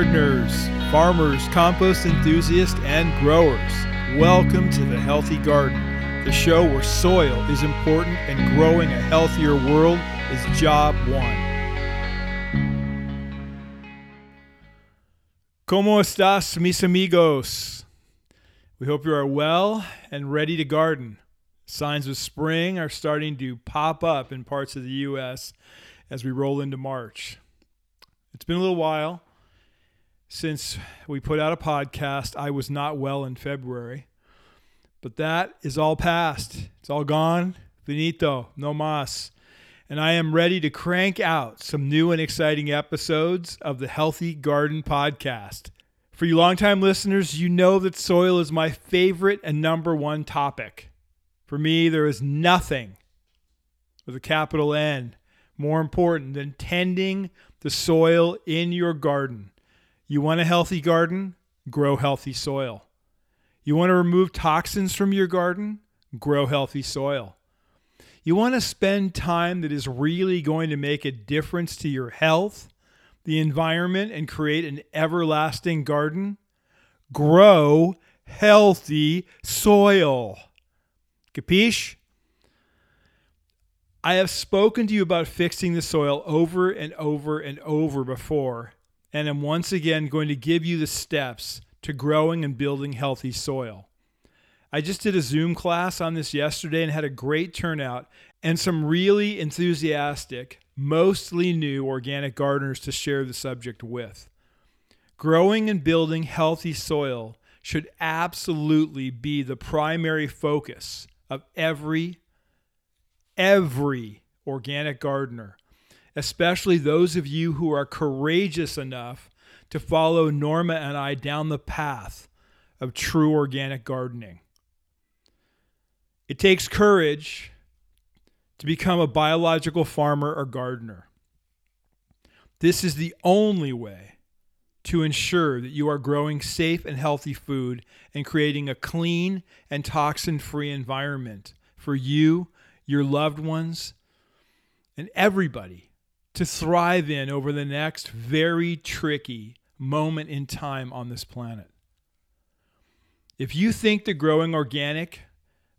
Gardeners, farmers, compost enthusiasts, and growers. Welcome to The Healthy Garden, the show where soil is important and growing a healthier world is job one. ¿Cómo estás, mis amigos? We hope you are well and ready to garden. Signs of spring are starting to pop up in parts of the U.S. as we roll into March. It's been a little while since we put out a podcast. I was not well in February, but that is all past. It's all gone. Finito, no mas. And I am ready to crank out some new and exciting episodes of the Healthy Garden Podcast. For you longtime listeners, you know that soil is my favorite and number one topic. For me, there is nothing with a capital N more important than tending the soil in your garden. You want a healthy garden? Grow healthy soil. You want to remove toxins from your garden? Grow healthy soil. You want to spend time that is really going to make a difference to your health, the environment, and create an everlasting garden? Grow healthy soil. Capiche? I have spoken to you about fixing the soil over and over and over before, and am once again going to give you the steps to growing and building healthy soil. I just did a Zoom class on this yesterday and had a great turnout and some really enthusiastic, mostly new organic gardeners to share the subject with. Growing and building healthy soil should absolutely be the primary focus of every every organic gardener, especially those of you who are courageous enough to follow Norma and I down the path of true organic gardening. It takes courage to become a biological farmer or gardener. This is the only way to ensure that you are growing safe and healthy food and creating a clean and toxin free environment for you your loved ones, and everybody to thrive in over the next very tricky moment in time on this planet. If you think that growing organic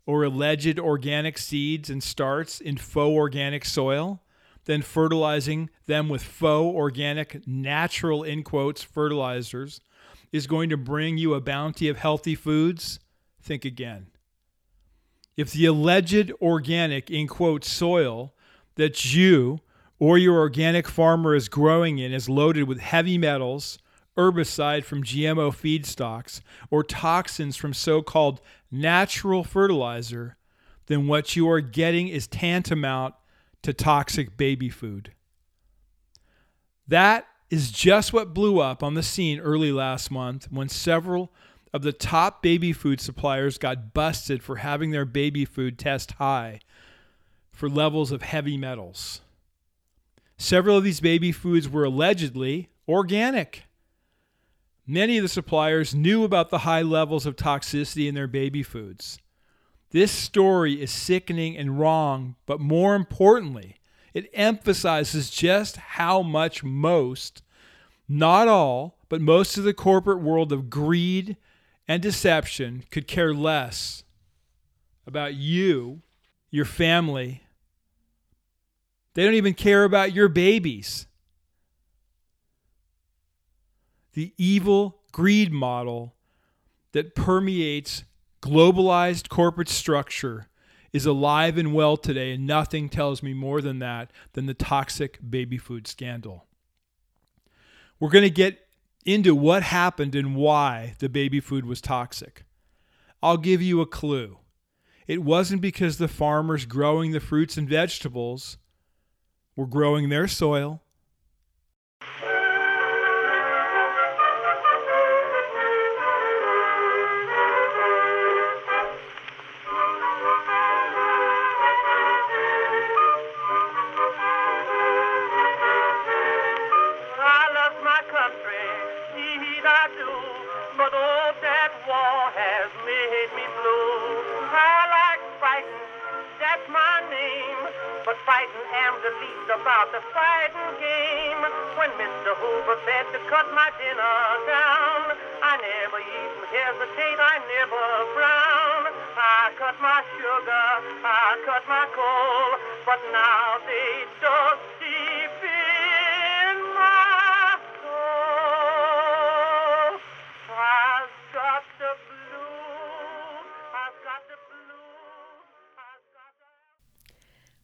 or alleged organic seeds and starts in faux organic soil, then fertilizing them with faux organic, natural, in quotes, fertilizers is going to bring you a bounty of healthy foods, think again. If the alleged organic, in quotes, soil that you or your organic farmer is growing in is loaded with heavy metals, herbicide from GMO feedstocks, or toxins from so called natural fertilizer, then what you are getting is tantamount to toxic baby food. That is just what blew up on the scene early last month when several of the top baby food suppliers got busted for having their baby food test high for levels of heavy metals. Several of these baby foods were allegedly organic. Many of the suppliers knew about the high levels of toxicity in their baby foods. This story is sickening and wrong, but more importantly, it emphasizes just how much most, not all, but most of the corporate world of greed and deception could care less about you, your family. They don't even care about your babies. The evil greed model that permeates globalized corporate structure is alive and well today, and nothing tells me more than that than the toxic baby food scandal. We're going to get into what happened and why the baby food was toxic. I'll give you a clue. It wasn't because the farmers growing the fruits and vegetables were growing their soil am about the fighting game. When Mr. Hoover said to cut my dinner down, I never even hesitate, I never frown. I cut my sugar, I cut my coal, but now they just deep in my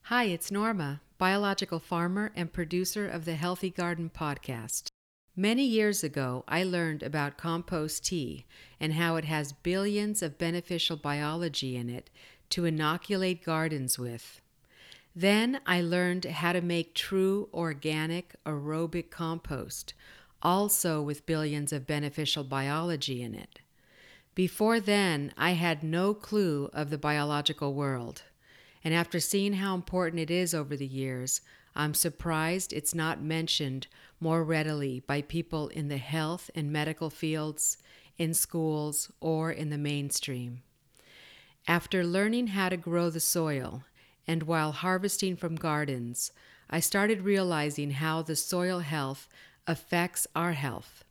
Hi, it's Norma biological farmer and producer of the Healthy Garden podcast. Many years ago, I learned about compost tea and how it has billions of beneficial biology in it to inoculate gardens with. Then I learned how to make true organic aerobic compost, also with billions of beneficial biology in it. Before then, I had no clue of the biological world. And after seeing how important it is over the years, I'm surprised it's not mentioned more readily by people in the health and medical fields, in schools, or in the mainstream. After learning how to grow the soil, and while harvesting from gardens, I started realizing how the soil health affects our health.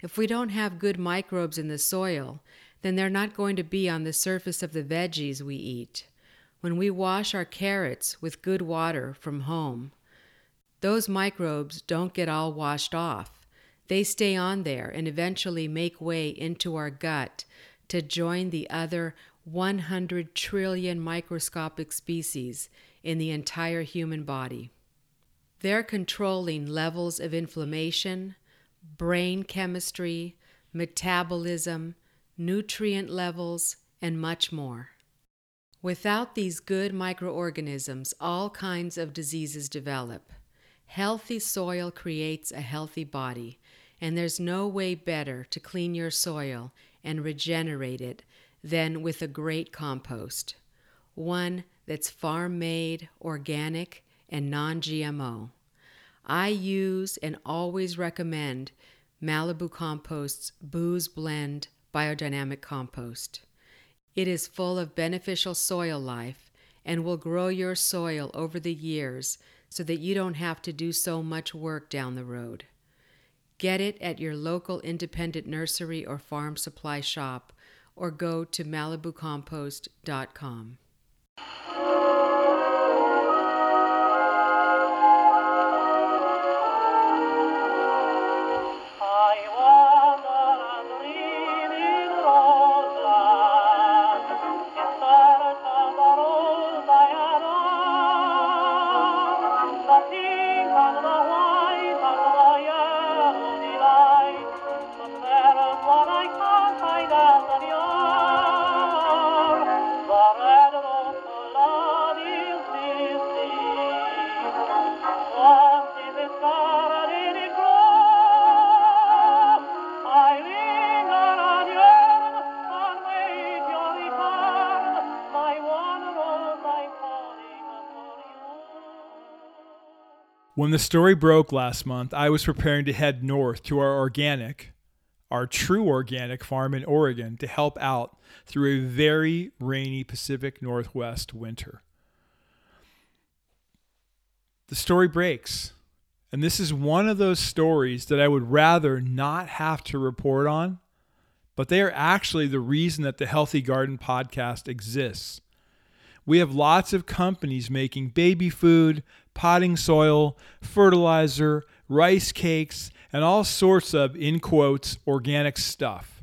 If we don't have good microbes in the soil, then they're not going to be on the surface of the veggies we eat. When we wash our carrots with good water from home, those microbes don't get all washed off. They stay on there and eventually make way into our gut to join the other 100 trillion microscopic species in the entire human body. They're controlling levels of inflammation, brain chemistry, metabolism, nutrient levels, and much more. Without these good microorganisms, all kinds of diseases develop. Healthy soil creates a healthy body, and there's no way better to clean your soil and regenerate it than with a great compost. One that's farm made, organic, and non GMO. I use and always recommend Malibu Compost's Bu's Blend Biodynamic Compost. It is full of beneficial soil life and will grow your soil over the years so that you don't have to do so much work down the road. Get it at your local independent nursery or farm supply shop or go to malibucompost.com. When the story broke last month, I was preparing to head north to our organic, our true organic farm in Oregon to help out through a very rainy Pacific Northwest winter. The story breaks. And this is one of those stories that I would rather not have to report on, but they are actually the reason that the Healthy Garden podcast exists. We have lots of companies making baby food, potting soil, fertilizer, rice cakes, and all sorts of, in quotes, organic stuff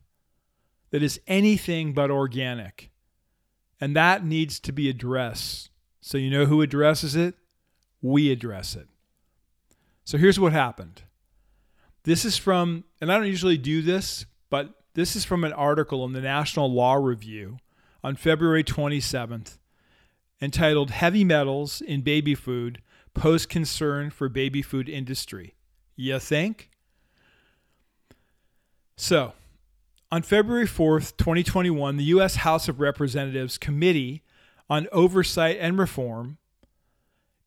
that is anything but organic. And that needs to be addressed. So, you know who addresses it? We address it. So, here's what happened. This is from, and I don't usually do this, but this is from an article in the National Law Review on February 27th entitled Heavy Metals in Baby Food Pose Concern for Baby Food Industry. You think? So, on February 4th, 2021, the U.S. House of Representatives Committee on Oversight and Reform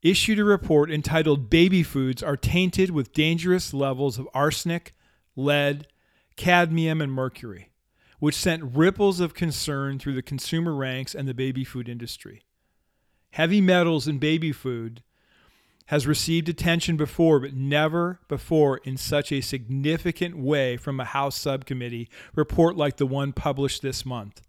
issued a report entitled Baby Foods Are Tainted with Dangerous Levels of Arsenic, Lead, Cadmium, and Mercury, which sent ripples of concern through the consumer ranks and the baby food industry. Heavy metals in baby food has received attention before, but never before in such a significant way from a House subcommittee report like the one published this month.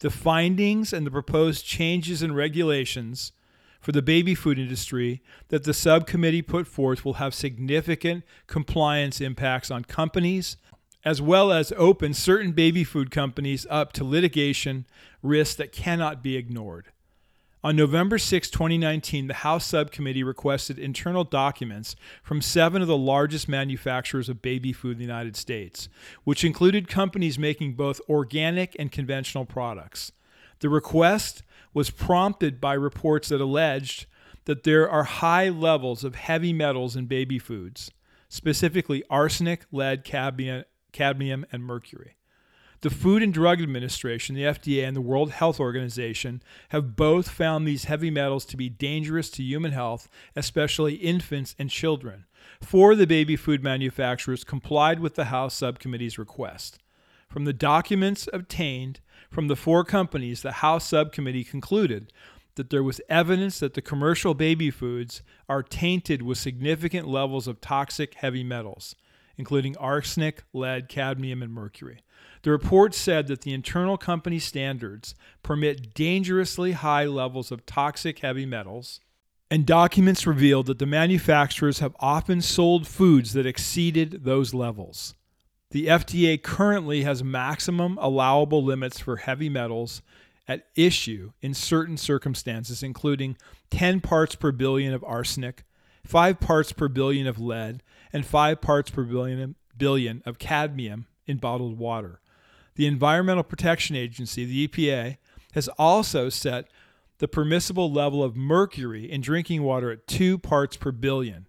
The findings and the proposed changes in regulations for the baby food industry that the subcommittee put forth will have significant compliance impacts on companies, as well as open certain baby food companies up to litigation risks that cannot be ignored. On November 6, 2019, the House Subcommittee requested internal documents from seven of the largest manufacturers of baby food in the United States, which included companies making both organic and conventional products. The request was prompted by reports that alleged that there are high levels of heavy metals in baby foods, specifically arsenic, lead, cadmium, cadmium and mercury. The Food and Drug Administration, the FDA, and the World Health Organization have both found these heavy metals to be dangerous to human health, especially infants and children. Four of the baby food manufacturers complied with the House Subcommittee's request. From the documents obtained from the four companies, the House Subcommittee concluded that there was evidence that the commercial baby foods are tainted with significant levels of toxic heavy metals, including arsenic, lead, cadmium, and mercury. The report said that the internal company standards permit dangerously high levels of toxic heavy metals, and documents revealed that the manufacturers have often sold foods that exceeded those levels. The FDA currently has maximum allowable limits for heavy metals at issue in certain circumstances, including 10 parts per billion of arsenic, 5 parts per billion of lead, and 5 parts per billion, billion of cadmium in bottled water. The Environmental Protection Agency, the EPA, has also set the permissible level of mercury in drinking water at 2 parts per billion.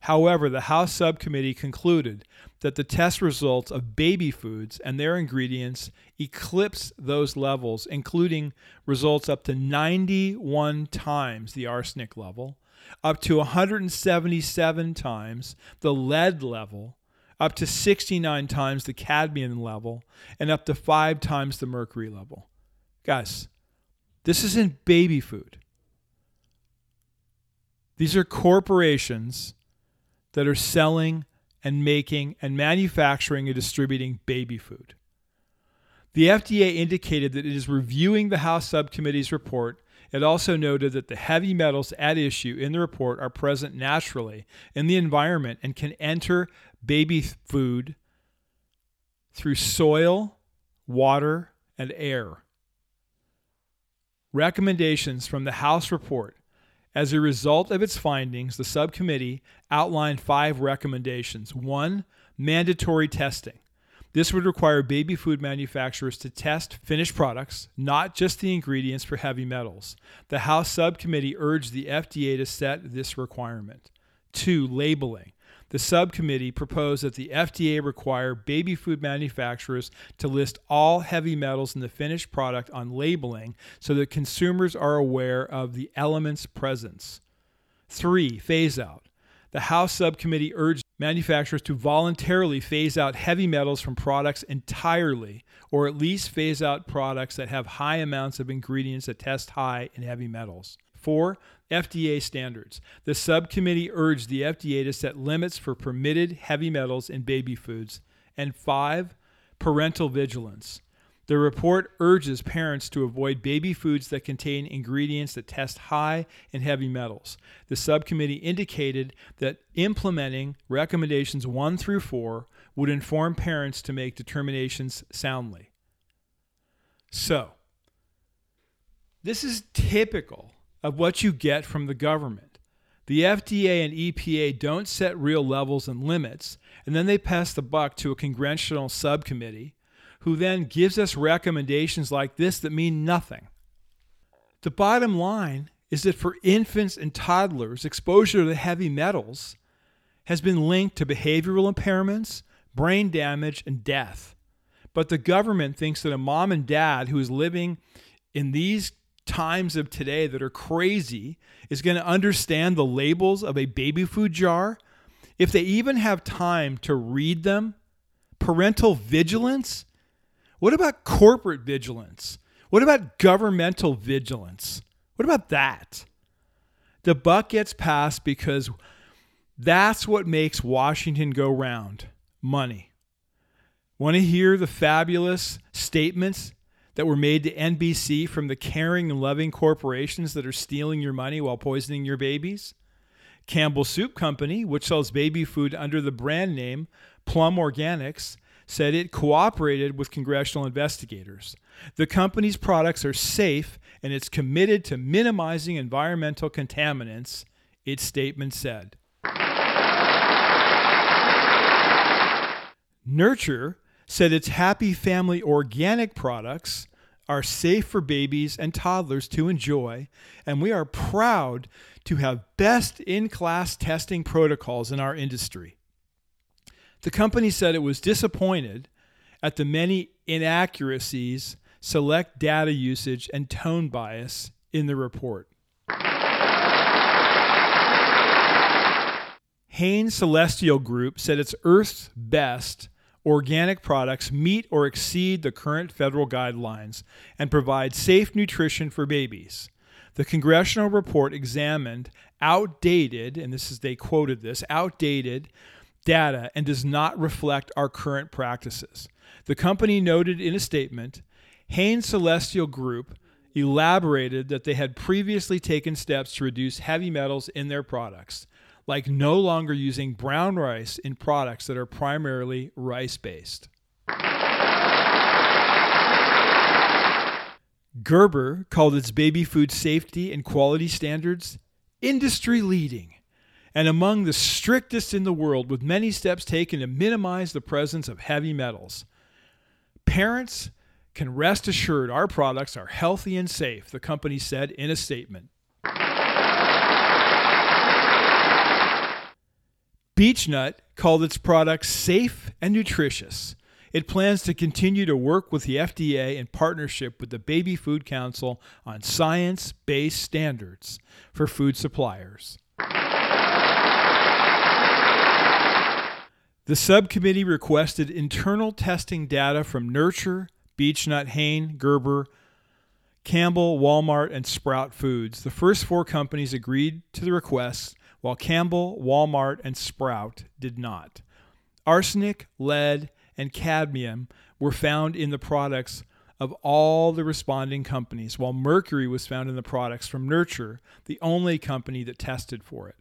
However, the House subcommittee concluded that the test results of baby foods and their ingredients eclipse those levels, including results up to 91 times the arsenic level, up to 177 times the lead level, up to 69 times the cadmium level, and up to five times the mercury level. Guys, this isn't baby food. These are corporations that are selling and making and manufacturing and distributing baby food. The FDA indicated that it is reviewing the House Subcommittee's report. It also noted that the heavy metals at issue in the report are present naturally in the environment and can enter baby food through soil, water, and air. Recommendations from the House report. As a result of its findings, the subcommittee outlined five recommendations. One, mandatory testing. This would require baby food manufacturers to test finished products, not just the ingredients for heavy metals. The House subcommittee urged the FDA to set this requirement. Two, labeling. The subcommittee proposed that the FDA require baby food manufacturers to list all heavy metals in the finished product on labeling so that consumers are aware of the elements' presence. Three, phase out. The House subcommittee urged manufacturers to voluntarily phase out heavy metals from products entirely, or at least phase out products that have high amounts of ingredients that test high in heavy metals. Four, FDA standards. The subcommittee urged the FDA to set limits for permitted heavy metals in baby foods. And five, parental vigilance. The report urges parents to avoid baby foods that contain ingredients that test high in heavy metals. The subcommittee indicated that implementing recommendations 1 through 4 would inform parents to make determinations soundly. So, this is typical of what you get from the government. The FDA and EPA don't set real levels and limits, and then they pass the buck to a congressional subcommittee who then gives us recommendations like this that mean nothing. The bottom line is that for infants and toddlers, exposure to heavy metals has been linked to behavioral impairments, brain damage, and death. But the government thinks that a mom and dad who is living in these times of today that are crazy is going to understand the labels of a baby food jar if they even have time to read them. Parental vigilance? What about corporate vigilance? What about governmental vigilance? What about that? The buck gets passed because that's what makes Washington go round money. Want to hear the fabulous statements that were made to NBC from the caring and loving corporations that are stealing your money while poisoning your babies? Campbell Soup Company, which sells baby food under the brand name Plum Organics, said it cooperated with congressional investigators. The company's products are safe and it's committed to minimizing environmental contaminants, its statement said. Nurture said its Happy Family organic products are safe for babies and toddlers to enjoy, and we are proud to have best in class testing protocols in our industry. The company said it was disappointed at the many inaccuracies, select data usage, and tone bias in the report. Hain Celestial Group said its Earth's Best organic products meet or exceed the current federal guidelines and provide safe nutrition for babies. The congressional report examined outdated, and this is they quoted this, outdated data and does not reflect our current practices. The company noted in a statement Hain Celestial Group elaborated that they had previously taken steps to reduce heavy metals in their products like no longer using brown rice in products that are primarily rice based. Gerber called its baby food safety and quality standards industry leading and among the strictest in the world, with many steps taken to minimize the presence of heavy metals. Parents can rest assured our products are healthy and safe, the company said in a statement. Beech-Nut called its products safe and nutritious. It plans to continue to work with the FDA in partnership with the Baby Food Council on science based standards for food suppliers. The subcommittee requested internal testing data from Nurture, Beech-Nut, Hain, Gerber, Campbell, Walmart, and Sprout Foods. The first four companies agreed to the requests while Campbell, Walmart, and Sprout did not. Arsenic, lead, and cadmium were found in the products of all the responding companies, while mercury was found in the products from Nurture, the only company that tested for it.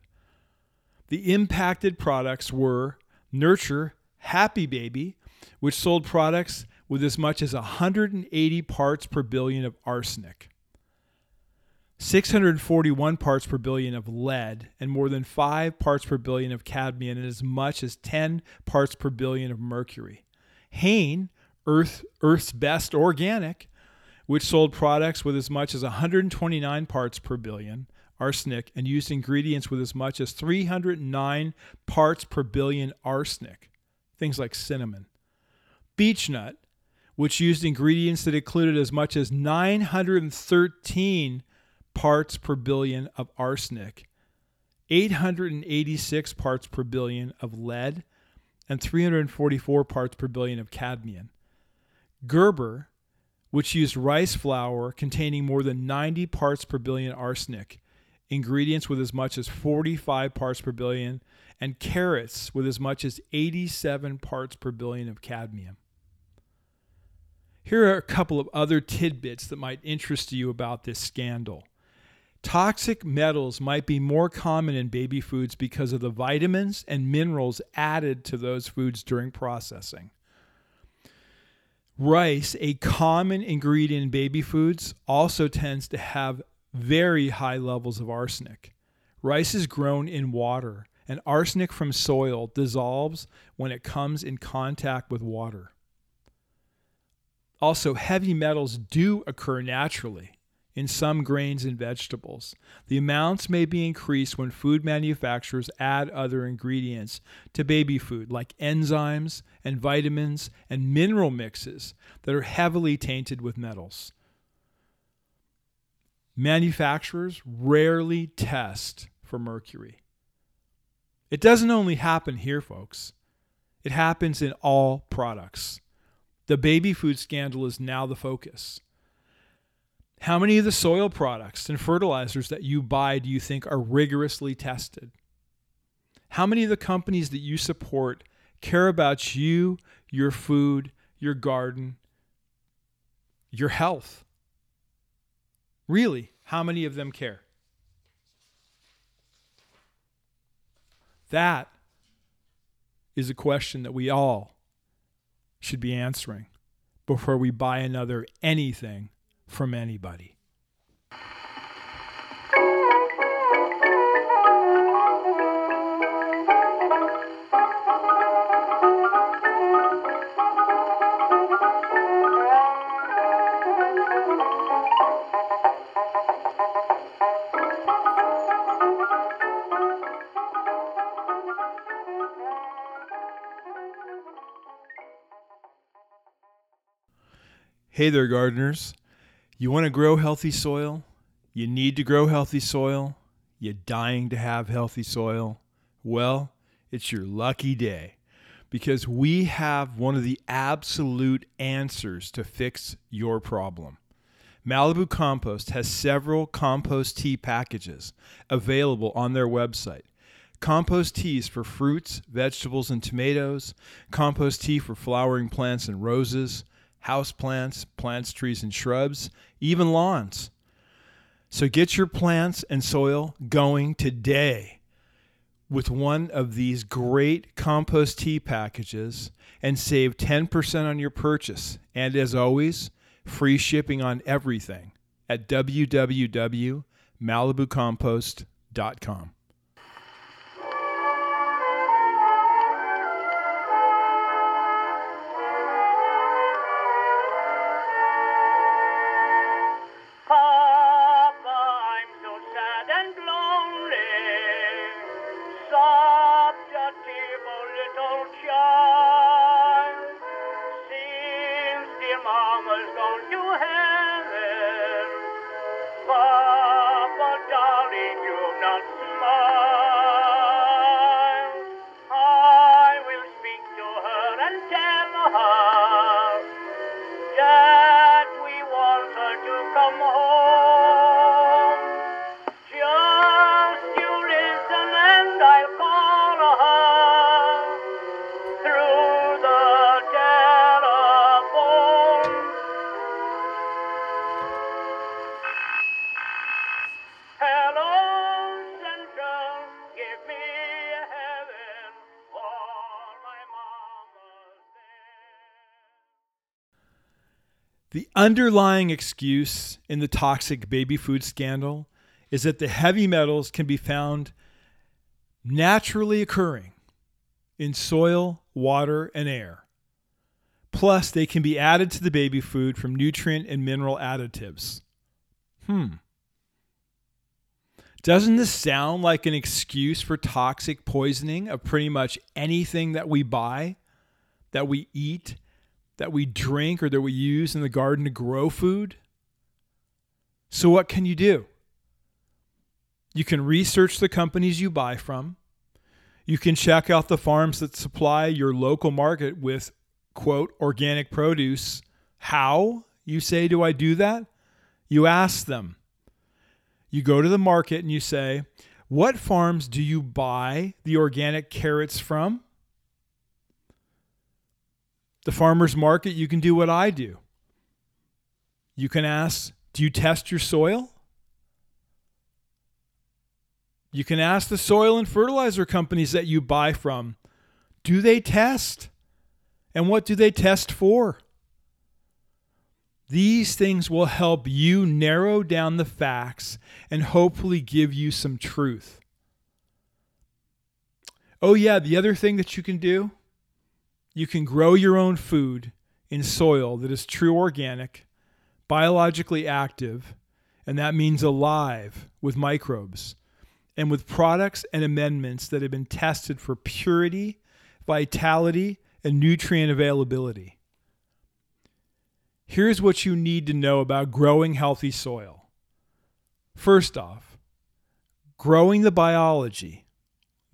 The impacted products were Nurture Happy Baby, which sold products with as much as 180 parts per billion of arsenic. 641 parts per billion of lead and more than 5 parts per billion of cadmium and as much as 10 parts per billion of mercury. Hain, Earth, Earth's best organic, which sold products with as much as 129 parts per billion arsenic and used ingredients with as much as 309 parts per billion arsenic, things like cinnamon. Beech-Nut, which used ingredients that included as much as 913 parts per billion of arsenic, 886 parts per billion of lead, and 344 parts per billion of cadmium. Gerber, which used rice flour containing more than 90 parts per billion arsenic, ingredients with as much as 45 parts per billion, and carrots with as much as 87 parts per billion of cadmium. Here are a couple of other tidbits that might interest you about this scandal. Toxic metals might be more common in baby foods because of the vitamins and minerals added to those foods during processing. Rice, a common ingredient in baby foods, also tends to have very high levels of arsenic. Rice is grown in water, and arsenic from soil dissolves when it comes in contact with water. Also, heavy metals do occur naturally in some grains and vegetables. The amounts may be increased when food manufacturers add other ingredients to baby food, like enzymes and vitamins and mineral mixes that are heavily tainted with metals. Manufacturers rarely test for mercury. It doesn't only happen here, folks, it happens in all products. The baby food scandal is now the focus. How many of the soil products and fertilizers that you buy do you think are rigorously tested? How many of the companies that you support care about you, your food, your garden, your health? Really, how many of them care? That is a question that we all should be answering before we buy another anything from anybody. Hey there, gardeners. You want to grow healthy soil? You need to grow healthy soil? You're dying to have healthy soil? Well, it's your lucky day because we have one of the absolute answers to fix your problem. Malibu Compost has several compost tea packages available on their website. Compost teas for fruits, vegetables, and tomatoes, compost tea for flowering plants and roses, house plants, plants, trees, and shrubs, even lawns. So get your plants and soil going today with one of these great compost tea packages and save 10% on your purchase. And as always, free shipping on everything at www.malibucompost.com. underlying excuse in the toxic baby food scandal is that the heavy metals can be found naturally occurring in soil, water, and air. Plus, they can be added to the baby food from nutrient and mineral additives. Hmm. Doesn't this sound like an excuse for toxic poisoning of pretty much anything that we buy, that we eat, that we drink, or that we use in the garden to grow food? So, what can you do? You can research the companies you buy from. You can check out the farms that supply your local market with, quote, organic produce. How, you say, do I do that? You ask them. You go to the market and you say, What farms do you buy the organic carrots from? The farmer's market, you can do what I do. You can ask, Do you test your soil? You can ask the soil and fertilizer companies that you buy from, Do they test? And what do they test for? These things will help you narrow down the facts and hopefully give you some truth. Oh, yeah, the other thing that you can do you can grow your own food in soil that is true organic, biologically active, and that means alive with microbes, and with products and amendments that have been tested for purity, vitality, and nutrient availability. Here's what you need to know about growing healthy soil. First off, growing the biology,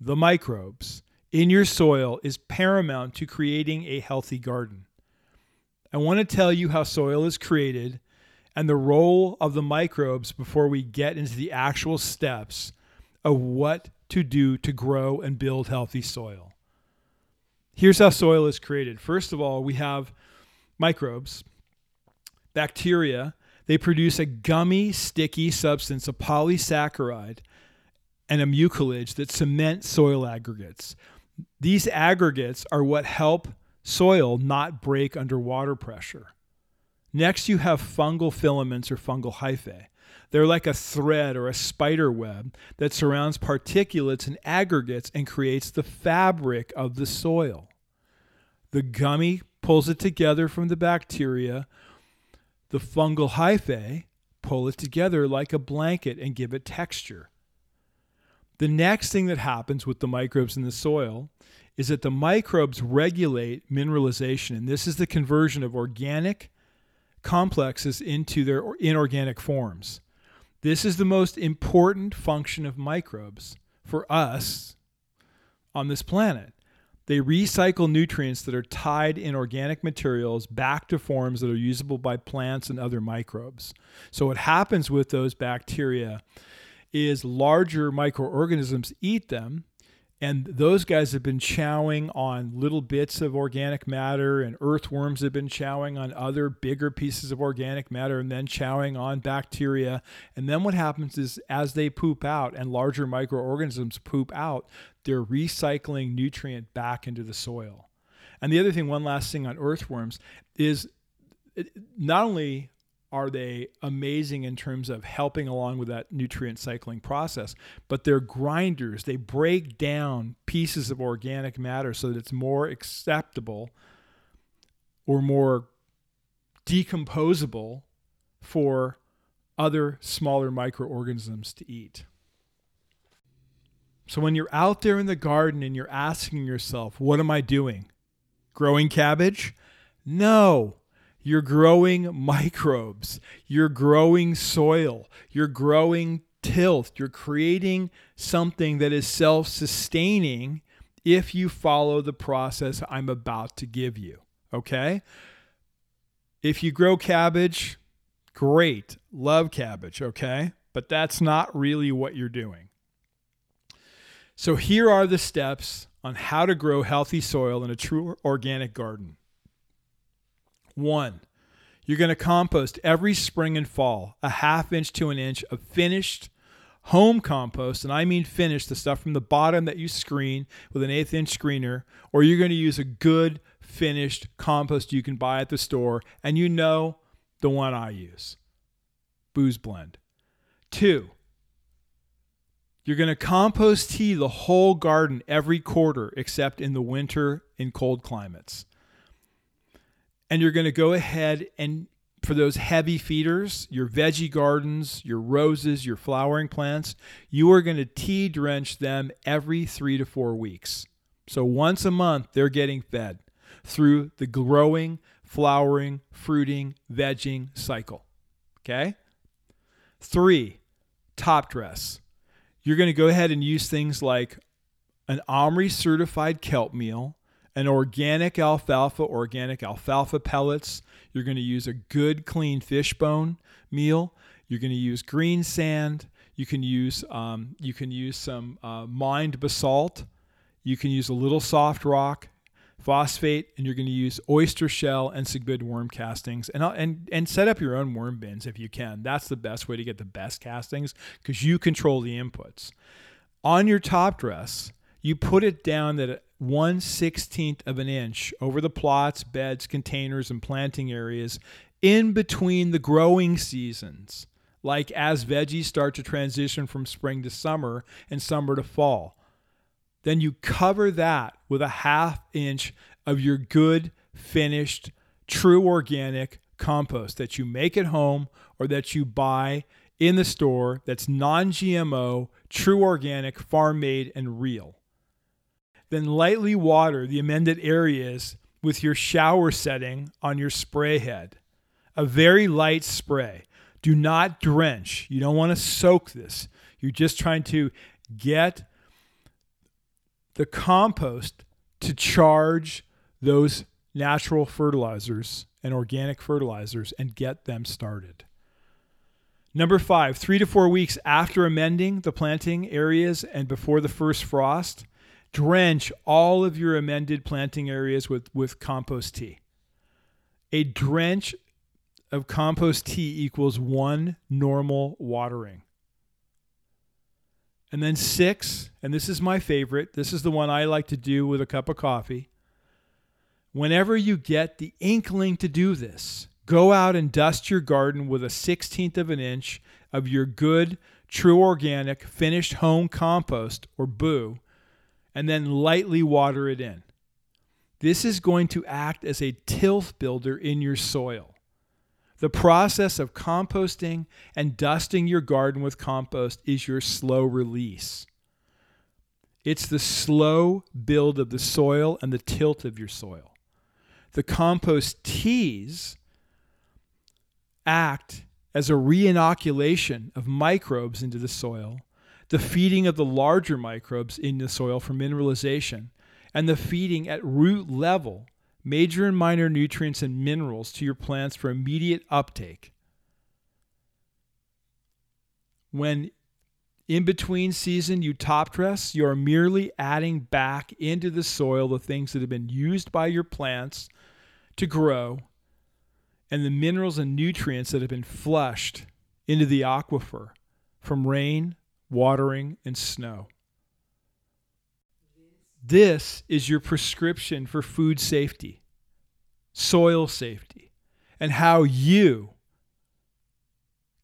the microbes, in your soil is paramount to creating a healthy garden. I want to tell you how soil is created and the role of the microbes before we get into the actual steps of what to do to grow and build healthy soil. Here's how soil is created. First of all, we have microbes, bacteria. They produce a gummy, sticky substance, a polysaccharide, and a mucilage that cement soil aggregates. These aggregates are what help soil not break under water pressure. Next, you have fungal filaments or fungal hyphae. They're like a thread or a spider web that surrounds particulates and aggregates and creates the fabric of the soil. The gummy pulls it together from the bacteria. The fungal hyphae pull it together like a blanket and give it texture. The next thing that happens with the microbes in the soil is that the microbes regulate mineralization, and this is the conversion of organic complexes into their inorganic forms. This is the most important function of microbes for us on this planet. They recycle nutrients that are tied in organic materials back to forms that are usable by plants and other microbes. So, what happens with those bacteria is larger microorganisms eat them and those guys have been chowing on little bits of organic matter, and earthworms have been chowing on other bigger pieces of organic matter, and then chowing on bacteria. And then what happens is, as they poop out and larger microorganisms poop out, they're recycling nutrient back into the soil. And the other thing, one last thing on earthworms, is not only are they amazing in terms of helping along with that nutrient cycling process but they're grinders. They break down pieces of organic matter so that it's more acceptable or more decomposable for other smaller microorganisms to eat. So when you're out there in the garden and you're asking yourself what am i doing? Growing cabbage? No you're growing microbes. You're growing soil. You're growing tilth. You're creating something that is self sustaining if you follow the process I'm about to give you. Okay? If you grow cabbage, great. Love cabbage. Okay? But that's not really what you're doing. So here are the steps on how to grow healthy soil in a true organic garden. One, you're going to compost every spring and fall a half inch to an inch of finished home compost. And I mean finished, the stuff from the bottom that you screen with an eighth inch screener, or you're going to use a good finished compost you can buy at the store. And you know the one I use Bu's Blend. Two, you're going to compost tea the whole garden every quarter except in the winter in cold climates and you're going to go ahead and for those heavy feeders, your veggie gardens, your roses, your flowering plants, you are going to tea drench them every three to four weeks. So once a month, they're getting fed through the growing, flowering, fruiting, vegging cycle. Okay? Three, top dress. You're going to go ahead and use things like an OMRI certified kelp meal, an organic alfalfa, organic alfalfa pellets. You're going to use a good, clean fish bone meal. You're going to use green sand. You can use um, you can use some uh, mined basalt. You can use a little soft rock, phosphate, and you're going to use oyster shell and Sigbid worm castings, and and and set up your own worm bins if you can. That's the best way to get the best castings because you control the inputs. On your top dress, you put it down that one sixteenth of an inch over the plots, beds, containers, and planting areas in between the growing seasons, like as veggies start to transition from spring to summer and summer to fall. Then you cover that with a half inch of your good, finished, true organic compost that you make at home or that you buy in the store that's non GMO, true organic, farm made, and real. Then lightly water the amended areas with your shower setting on your spray head. A very light spray. Do not drench. You don't want to soak this. You're just trying to get the compost to charge those natural fertilizers and organic fertilizers and get them started. Number five, three to four weeks after amending the planting areas and before the first frost, drench all of your amended planting areas with, with compost tea. A drench of compost tea equals one normal watering. And then six, and this is my favorite, this is the one I like to do with a cup of coffee. Whenever you get the inkling to do this, go out and dust your garden with a 16th of an inch of your good, true organic, finished home compost or boo, and then lightly water it in. This is going to act as a tilth builder in your soil. The process of composting and dusting your garden with compost is your slow release. It's the slow build of the soil and the tilth of your soil. The compost teas act as a reinoculation of microbes into the soil, the feeding of the larger microbes in the soil for mineralization, and the feeding at root level major and minor nutrients and minerals to your plants for immediate uptake. When in between season you top dress, you are merely adding back into the soil the things that have been used by your plants to grow and the minerals and nutrients that have been flushed into the aquifer from rain, watering, and snow. This is your prescription for food safety, soil safety, and how you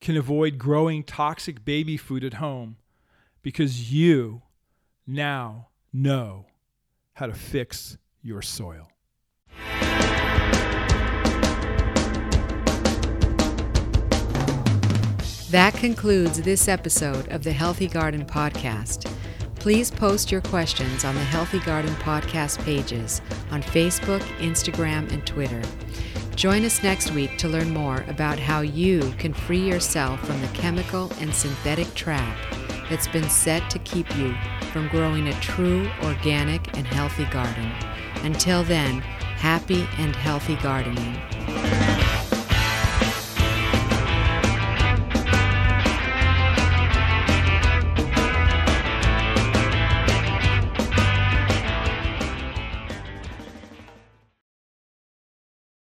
can avoid growing toxic baby food at home because you now know how to fix your soil. That concludes this episode of the Healthy Garden Podcast. Please post your questions on the Healthy Garden Podcast pages on Facebook, Instagram, and Twitter. Join us next week to learn more about how you can free yourself from the chemical and synthetic trap that's been set to keep you from growing a true, organic, and healthy garden. Until then, happy and healthy gardening.